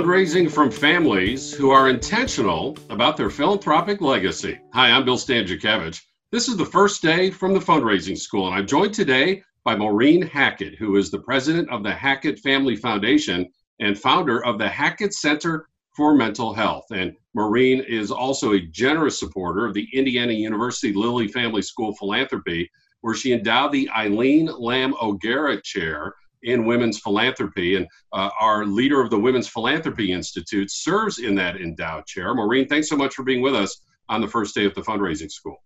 fundraising from families who are intentional about their philanthropic legacy. Hi, I'm Bill Stanczykiewicz. This is the first day from the fundraising school, and I'm joined today by Maureen Hackett, who is the president of the Hackett Family Foundation and founder of the Hackett Center for Mental Health. And Maureen is also a generous supporter of the Indiana University Lilly Family School Philanthropy, where she endowed the Eileen Lamb O'Gara Chair in women's philanthropy. And uh, our leader of the Women's Philanthropy Institute serves in that endowed chair. Maureen, thanks so much for being with us on the first day of the fundraising school.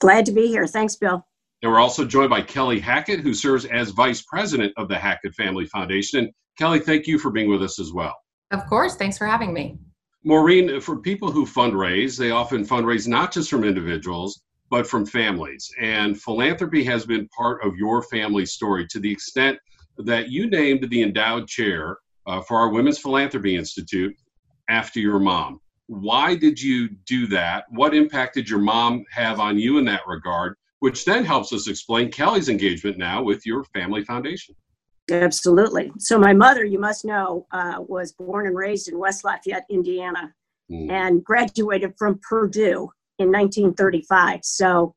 Glad to be here. Thanks, Bill. And we're also joined by Kelly Hackett, who serves as vice president of the Hackett Family Foundation. And Kelly, thank you for being with us as well. Of course. Thanks for having me. Maureen, for people who fundraise, they often fundraise not just from individuals, but from families. And philanthropy has been part of your family story to the extent that you named the endowed chair uh, for our Women's Philanthropy Institute after your mom. Why did you do that? What impact did your mom have on you in that regard? Which then helps us explain Kelly's engagement now with your family foundation. Absolutely. So, my mother, you must know, uh, was born and raised in West Lafayette, Indiana, mm. and graduated from Purdue in 1935. So,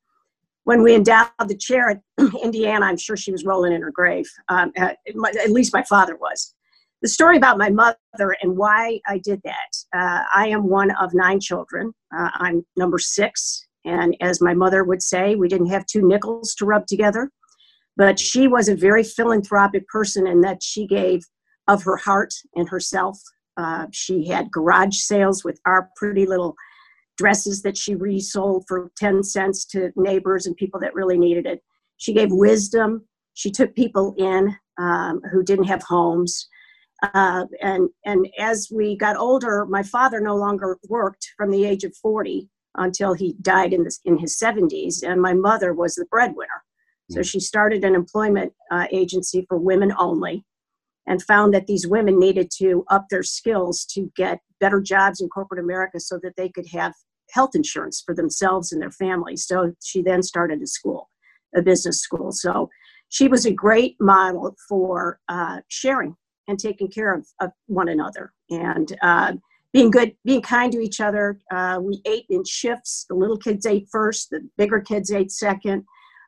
when we endowed the chair at Indiana, I'm sure she was rolling in her grave. Um, at, at, least my father was. The story about my mother and why I did that. Uh, I am one of nine children. Uh, I'm number six. And as my mother would say, we didn't have two nickels to rub together. But she was a very philanthropic person in that she gave of her heart and herself. Uh, she had garage sales with our pretty little dresses that she resold for 10 cents to neighbors and people that really needed it. She gave wisdom. She took people in um, who didn't have homes. Uh, and, and as we got older, my father no longer worked from the age of 40 until he died in, this, in his 70s, and my mother was the breadwinner. So hmm. she started an employment uh, agency for women only and found that these women needed to up their skills to get better jobs in corporate America so that they could have health insurance for themselves and their families. So she then started a school, a business school. So she was a great model for uh, sharing and taking care of, of one another and uh, being good, being kind to each other. Uh, we ate in shifts. The little kids ate first, the bigger kids ate second.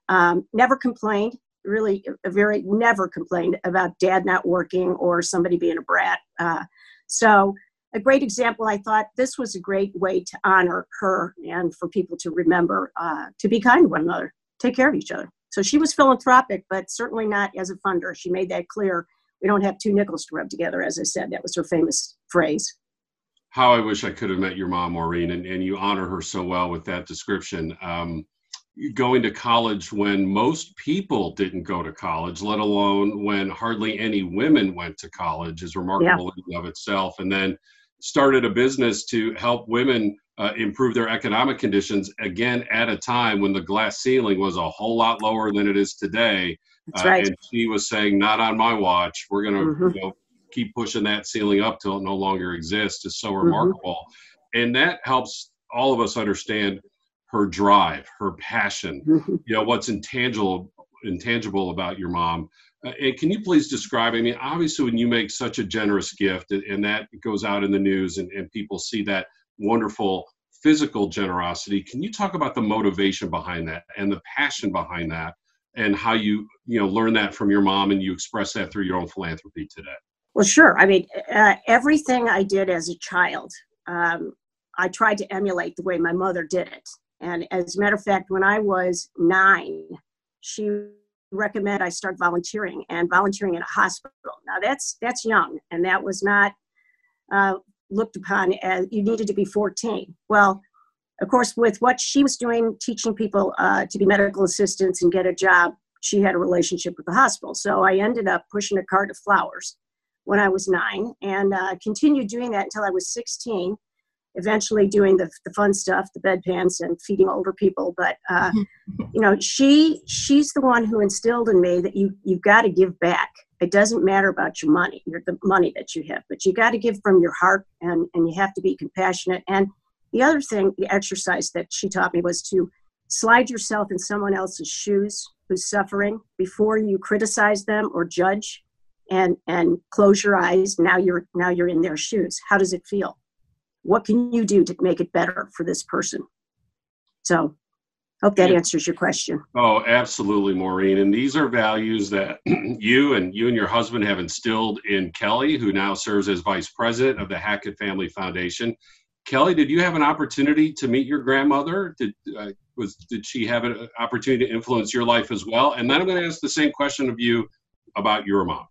Um, never complained, really, very never complained about dad not working or somebody being a brat. Uh, so a great example. I thought this was a great way to honor her and for people to remember uh, to be kind to one another, take care of each other. So she was philanthropic, but certainly not as a funder. She made that clear. We don't have two nickels to rub together, as I said. That was her famous phrase. How I wish I could have met your mom, Maureen, and, and you honor her so well with that description. Um, going to college when most people didn't go to college, let alone when hardly any women went to college, is remarkable yeah. of itself. And then started a business to help women uh, improve their economic conditions again at a time when the glass ceiling was a whole lot lower than it is today. That's right. Uh, and she was saying, "Not on my watch. We're going to mm-hmm. you know, keep pushing that ceiling up till it no longer exists." Is so mm-hmm. remarkable, mm-hmm. and that helps all of us understand her drive, her passion. Mm-hmm. You know what's intangible intangible about your mom uh, and can you please describe? I mean, obviously, when you make such a generous gift and that goes out in the news and, and people see that wonderful physical generosity, can you talk about the motivation behind that and the passion behind that and how you, you know, learn that from your mom and you express that through your own philanthropy today? Well, sure. I mean, uh, everything I did as a child, um, I tried to emulate the way my mother did it. And as a matter of fact, when I was nine, she recommend I start volunteering and volunteering in a hospital. Now that's that's young, and that was not uh, looked upon as you needed to be 14. Well, of course, with what she was doing, teaching people uh, to be medical assistants and get a job, she had a relationship with the hospital. So I ended up pushing a cart of flowers when I was nine, and uh, continued doing that until I was 16 eventually doing the, the fun stuff the bedpans and feeding older people but uh, you know she she's the one who instilled in me that you you've got to give back. It doesn't matter about your money your the money that you have but you got to give from your heart and and you have to be compassionate. And the other thing the exercise that she taught me was to slide yourself in someone else's shoes who's suffering before you criticize them or judge and and close your eyes. Now you're now you're in their shoes. How does it feel what can you do to make it better for this person? So hope that answers your question. Oh absolutely maureen. And these are values that you and you and your husband have instilled in kelly who now serves as vice president of the hackett family foundation. Kelly did you have an opportunity to meet your grandmother? Did uh, was did she have an opportunity to influence your life as well? And then i'm going to ask the same question of you about your mom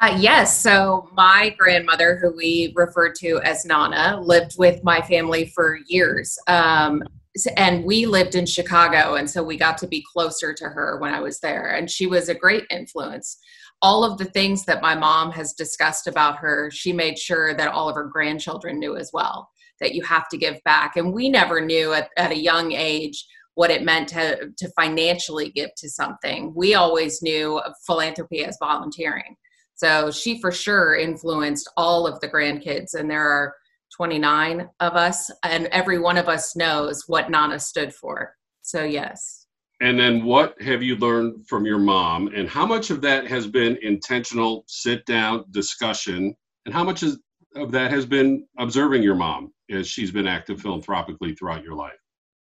uh, yes. So my grandmother, who we refer to as Nana, lived with my family for years. Um, and we lived in Chicago. And so we got to be closer to her when I was there. And she was a great influence. All of the things that my mom has discussed about her, she made sure that all of her grandchildren knew as well that you have to give back. And we never knew at, at a young age what it meant to, to financially give to something. We always knew philanthropy as volunteering so she for sure influenced all of the grandkids, and there are 29 of us, and every one of us knows what Nana stood for. So, yes. And then what have you learned from your mom, and how much of that has been intentional sit down discussion, and how much of that has been observing your mom as she's been active philanthropically throughout your life?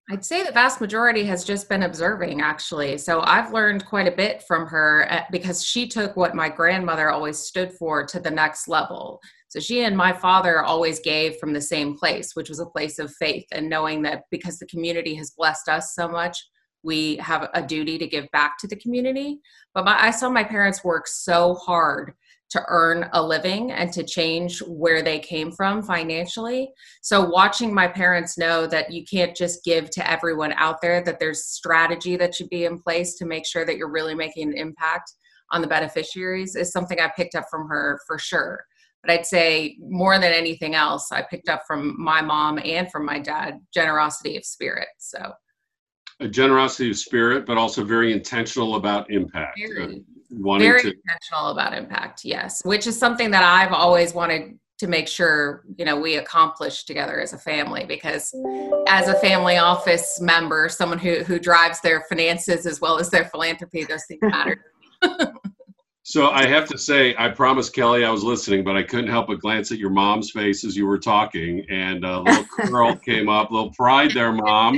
I'd say the vast majority has just been observing, actually. So I've learned quite a bit from her uh, because she took what my grandmother always stood for to the next level. So she and my father always gave from the same place, which was a place of faith and knowing that because the community has blessed us so much, we have a duty to give back to the community. But my, I saw my parents work so hard to earn a living and to change where they came from financially. So, watching my parents know that you can't just give to everyone out there, that there's strategy that should be in place to make sure that you're really making an impact on the beneficiaries is something I picked up from her for sure. But I'd say more than anything else, I picked up from my mom and from my dad generosity of spirit. So, a generosity of spirit, but also very intentional about impact. Very wanting very to intentional about impact yes which is something that i've always wanted to make sure you know we accomplish together as a family because as a family office member someone who who drives their finances as well as their philanthropy those things matter. So i have to say i promised kelly i was listening but i couldn't help but glance at your mom's face as you were talking and a little curl came up a little pride there mom.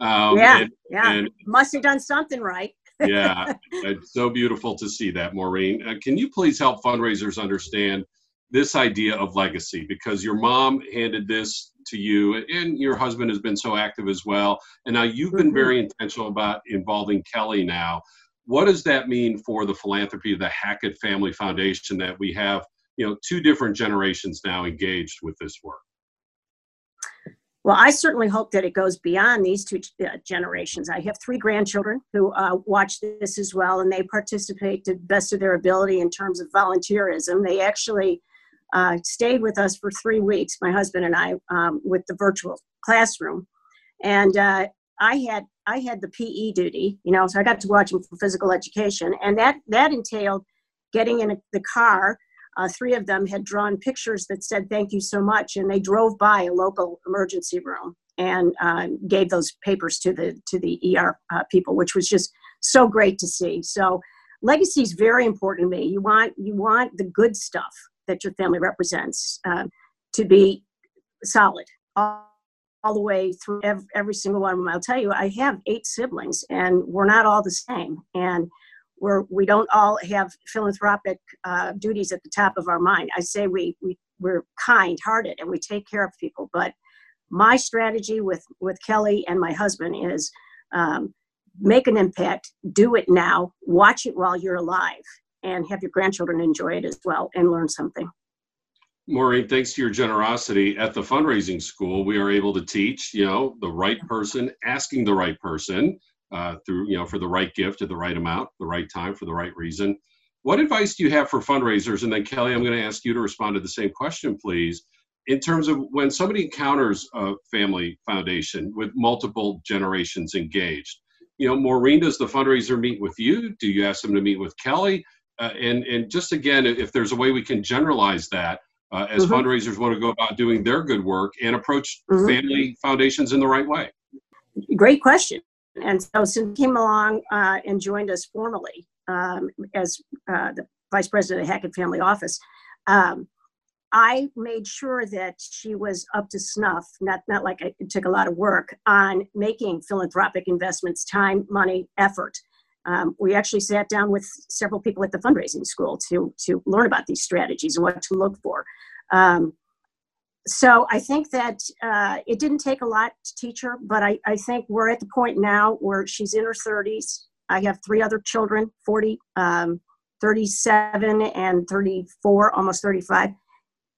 Um, yeah and, yeah. and, must have done something right yeah, it's so beautiful to see that, Maureen. Uh, can you please help fundraisers understand this idea of legacy? Because your mom handed this to you, and your husband has been so active as well. And now you've been mm-hmm. very intentional about involving Kelly now. What does that mean for the philanthropy of the Hackett Family Foundation that we have, you know, two different generations now engaged with this work? Well, I certainly hope that it goes beyond these two uh, generations. I have three grandchildren who uh, watch this as well, and they participate to the best of their ability in terms of volunteerism. They actually uh, stayed with us for three weeks, my husband and I, um, with the virtual classroom. And uh, I had I had the PE duty, you know, so I got to watch them for physical education, and that that entailed getting in the car uh, three of them had drawn pictures that said thank you so much and they drove by a local emergency room and uh, gave those papers to the to the er uh, people which was just so great to see. So legacy is very important to me. You want you want the good stuff that your family represents uh, to be solid all, all the way through every, every single one of them. I'll tell you i have eight siblings and we're not all the same. And we're, we don't all have philanthropic uh, duties at the top of our mind. I say we, we, we're kind hearted and we take care of people. But my strategy with, with Kelly and my husband is um, make an impact, do it now, watch it while you're alive, and have your grandchildren enjoy it as well and learn something. Maureen, thanks to your generosity at the fundraising school, we are able to teach, you know, the right person asking the right person uh, through, you know, for the right gift at the right amount, the right time for the right reason. What advice do you have for fundraisers? And then Kelly, I'm going to ask you to respond to the same question, please. In terms of when somebody encounters a family foundation with multiple generations engaged, you know, Maureen, does the fundraiser meet with you? Do you ask them to meet with Kelly? Uh, and and just again, if there's a way we can generalize that uh, as mm-hmm. fundraisers want to go about doing their good work and approach mm-hmm. family foundations in the right way. Great question. And so he came along uh, and joined us formally um, as uh, the vice president of Hackett Family Office. Um, I made sure that she was up to snuff, not, not like it took a lot of work on making philanthropic investments, time, money, effort. Um, we actually sat down with several people at the fundraising school to, to learn about these strategies and what to look for. Um, so I think that uh, it didn't take a lot to teach her, but I, I think we're at the point now where she's in her 30s. I have three other children 40, um, 37, and 34, almost 35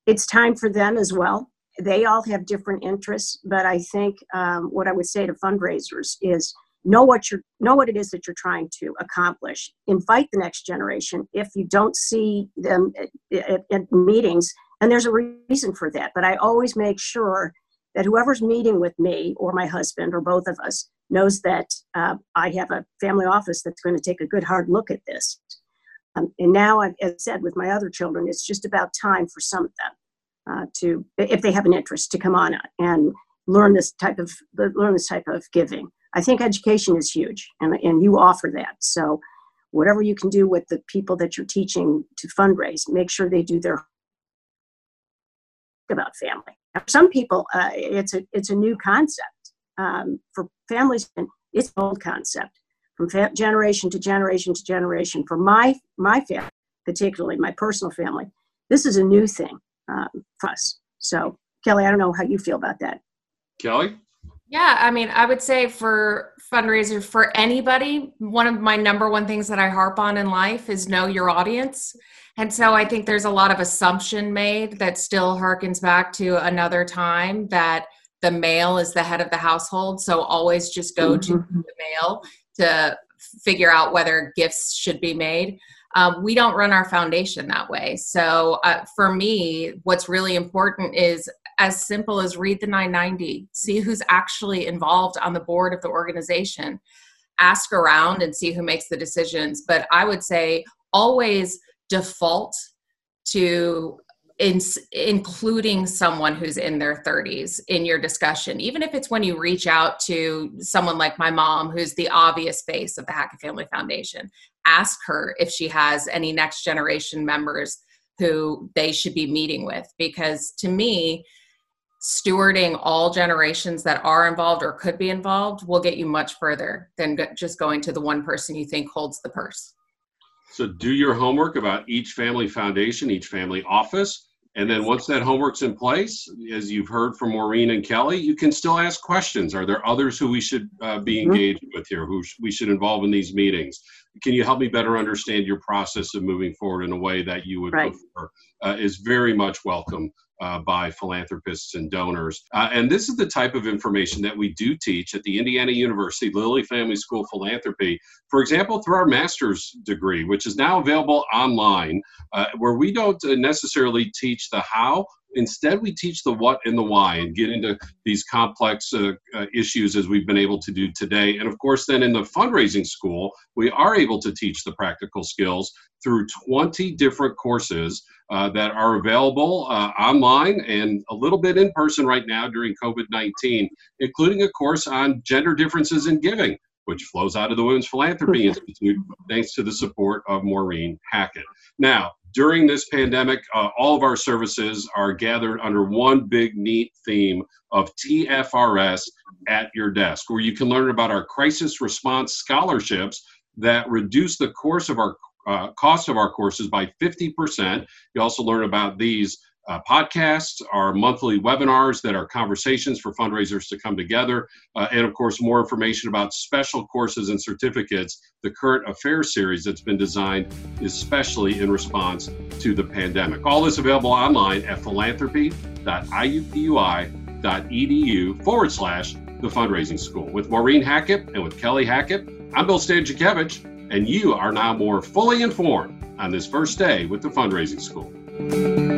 it's time for them as well. They all have different interests, but I think um, what I would say to fundraisers is know what you're know what it is that you're trying to accomplish. Invite the next generation. If you don't see them at, at, at meetings, and there's a reason for that, but I always make sure that whoever's meeting with me or my husband or both of us knows that uh, I have a family office that's going to take a good hard look at this. Um, and now, I've, as I said, with my other children, it's just about time for some of them uh, to, if they have an interest, to come on and learn this type of learn this type of giving. I think education is huge, and and you offer that. So, whatever you can do with the people that you're teaching to fundraise, make sure they do their about family. For some people, uh, it's a it's a new concept. Um, for families, it's an old concept from fa- generation to generation to generation. For my my family, particularly my personal family, this is a new thing um, for us. So, Kelly, I don't know how you feel about that. Kelly? Yeah, I mean, I would say for fundraiser for anybody, one of my number one things that I harp on in life is know your audience. And so I think there's a lot of assumption made that still harkens back to another time that the male is the head of the household. So always just go mm-hmm. to the male to figure out whether gifts should be made. Um, we don't run our foundation that way. So uh, for me, what's really important is as simple as read the 990, see who's actually involved on the board of the organization, ask around and see who makes the decisions. But I would say always default to in, including someone who's in their 30s in your discussion, even if it's when you reach out to someone like my mom, who's the obvious face of the Hackett Family Foundation. Ask her if she has any next generation members who they should be meeting with, because to me, stewarding all generations that are involved or could be involved will get you much further than just going to the one person you think holds the purse. So do your homework about each family foundation, each family office, and then once that homework's in place, as you've heard from Maureen and Kelly, you can still ask questions. Are there others who we should uh, be mm-hmm. engaged with here, who sh- we should involve in these meetings? Can you help me better understand your process of moving forward in a way that you would right. prefer? Uh, is very much welcome uh, by philanthropists and donors. Uh, and this is the type of information that we do teach at the Indiana University Lilly Family School of Philanthropy. For example, through our master's degree, which is now available online, uh, where we don't uh, necessarily teach the how, Instead, we teach the what and the why and get into these complex uh, uh, issues as we've been able to do today. And of course, then in the fundraising school, we are able to teach the practical skills through 20 different courses uh, that are available uh, online and a little bit in person right now during COVID 19, including a course on gender differences in giving which flows out of the Women's Philanthropy Institute, thanks to the support of Maureen Hackett. Now, during this pandemic, uh, all of our services are gathered under one big, neat theme of TFRS at your desk, where you can learn about our crisis response scholarships that reduce the course of our uh, cost of our courses by 50%. You also learn about these uh, podcasts, our monthly webinars that are conversations for fundraisers to come together, uh, and of course, more information about special courses and certificates. The current affairs series that's been designed especially in response to the pandemic. All this available online at philanthropy.iupui.edu forward slash the fundraising school. With Maureen Hackett and with Kelly Hackett, I'm Bill Stanczykiewicz, and you are now more fully informed on this first day with the fundraising school.